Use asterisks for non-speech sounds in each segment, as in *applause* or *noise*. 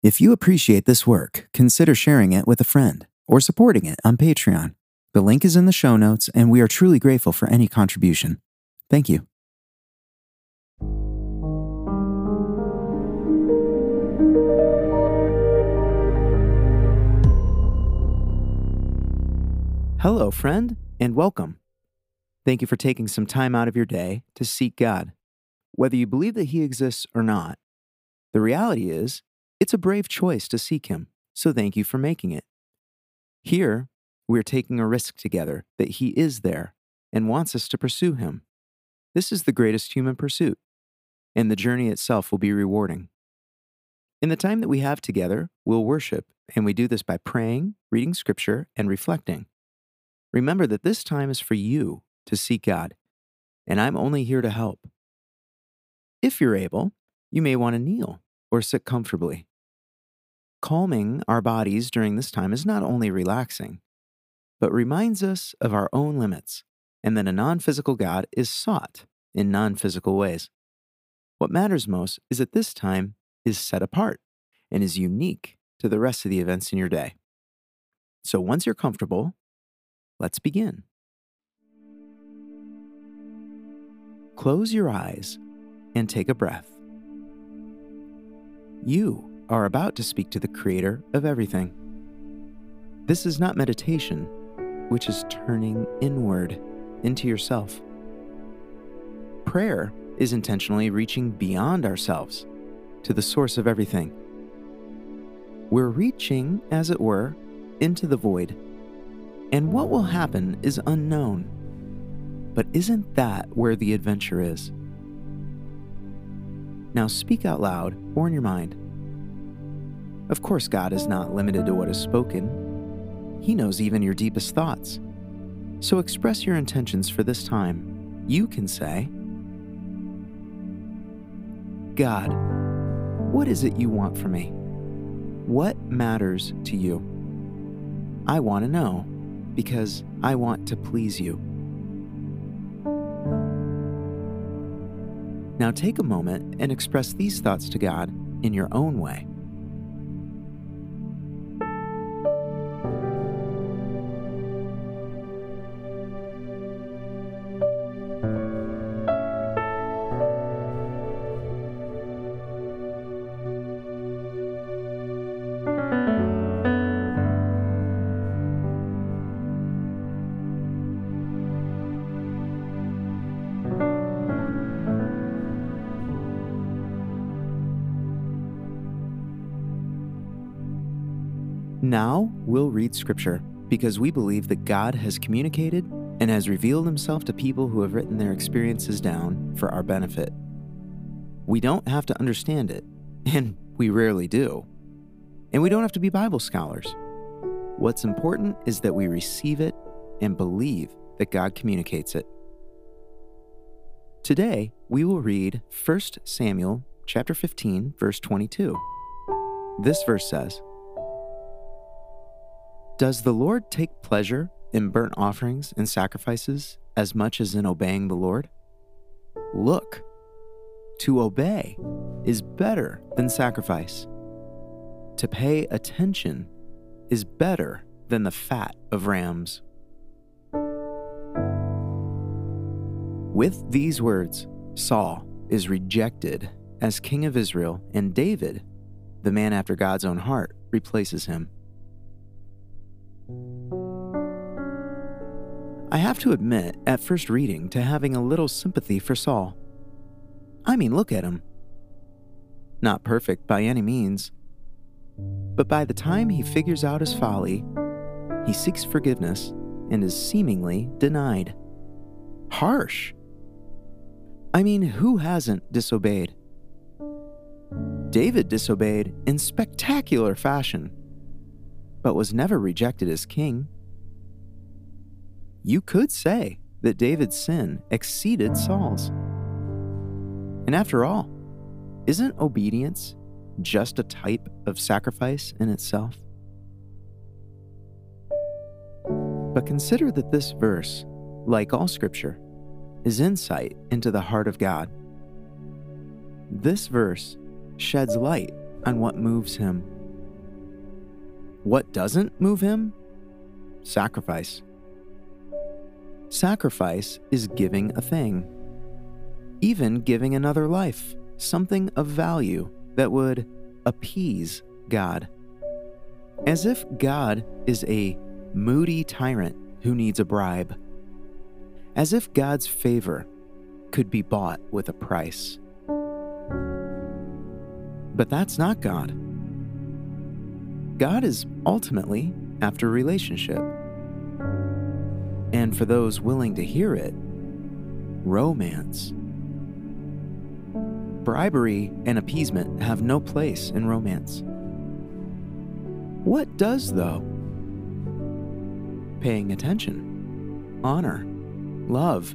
If you appreciate this work, consider sharing it with a friend or supporting it on Patreon. The link is in the show notes, and we are truly grateful for any contribution. Thank you. Hello, friend, and welcome. Thank you for taking some time out of your day to seek God. Whether you believe that He exists or not, the reality is it's a brave choice to seek Him, so thank you for making it. Here, we're taking a risk together that He is there and wants us to pursue Him. This is the greatest human pursuit, and the journey itself will be rewarding. In the time that we have together, we'll worship, and we do this by praying, reading scripture, and reflecting. Remember that this time is for you to seek God, and I'm only here to help. If you're able, you may want to kneel or sit comfortably. Calming our bodies during this time is not only relaxing, but reminds us of our own limits and that a non physical God is sought in non physical ways. What matters most is that this time is set apart and is unique to the rest of the events in your day. So once you're comfortable, let's begin. Close your eyes and take a breath. You are about to speak to the Creator of everything. This is not meditation, which is turning inward into yourself. Prayer is intentionally reaching beyond ourselves to the source of everything. We're reaching, as it were, into the void. And what will happen is unknown. But isn't that where the adventure is? Now speak out loud or in your mind. Of course, God is not limited to what is spoken, He knows even your deepest thoughts. So express your intentions for this time. You can say, God, what is it you want from me? What matters to you? I want to know because I want to please you. Now take a moment and express these thoughts to God in your own way. Now we'll read scripture because we believe that God has communicated and has revealed himself to people who have written their experiences down for our benefit. We don't have to understand it, *laughs* and we rarely do. And we don't have to be Bible scholars. What's important is that we receive it and believe that God communicates it. Today, we will read 1 Samuel chapter 15 verse 22. This verse says, does the Lord take pleasure in burnt offerings and sacrifices as much as in obeying the Lord? Look, to obey is better than sacrifice. To pay attention is better than the fat of rams. With these words, Saul is rejected as king of Israel, and David, the man after God's own heart, replaces him. I have to admit, at first reading, to having a little sympathy for Saul. I mean, look at him. Not perfect by any means, but by the time he figures out his folly, he seeks forgiveness and is seemingly denied. Harsh. I mean, who hasn't disobeyed? David disobeyed in spectacular fashion, but was never rejected as king you could say that David's sin exceeded Saul's. And after all, isn't obedience just a type of sacrifice in itself? But consider that this verse, like all scripture, is insight into the heart of God. This verse sheds light on what moves him. What doesn't move him? Sacrifice. Sacrifice is giving a thing, even giving another life, something of value that would appease God. As if God is a moody tyrant who needs a bribe. As if God's favor could be bought with a price. But that's not God. God is ultimately after relationship. And for those willing to hear it, romance. Bribery and appeasement have no place in romance. What does, though? Paying attention, honor, love,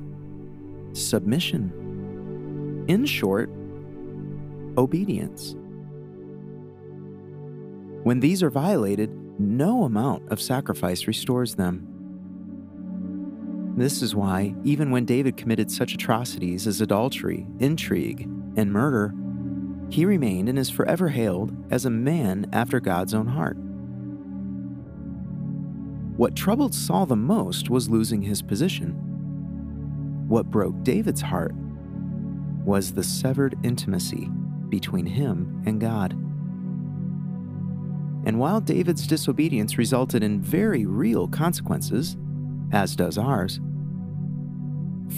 submission. In short, obedience. When these are violated, no amount of sacrifice restores them. This is why, even when David committed such atrocities as adultery, intrigue, and murder, he remained and is forever hailed as a man after God's own heart. What troubled Saul the most was losing his position. What broke David's heart was the severed intimacy between him and God. And while David's disobedience resulted in very real consequences, as does ours,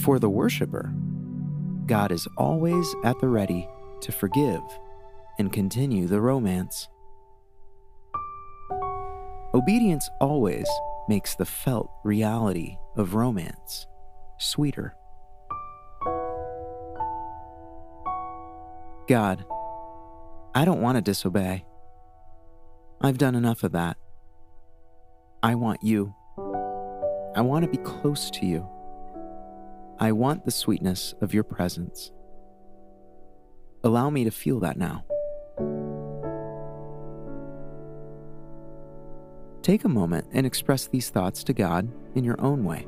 for the worshiper, God is always at the ready to forgive and continue the romance. Obedience always makes the felt reality of romance sweeter. God, I don't want to disobey. I've done enough of that. I want you. I want to be close to you. I want the sweetness of your presence. Allow me to feel that now. Take a moment and express these thoughts to God in your own way.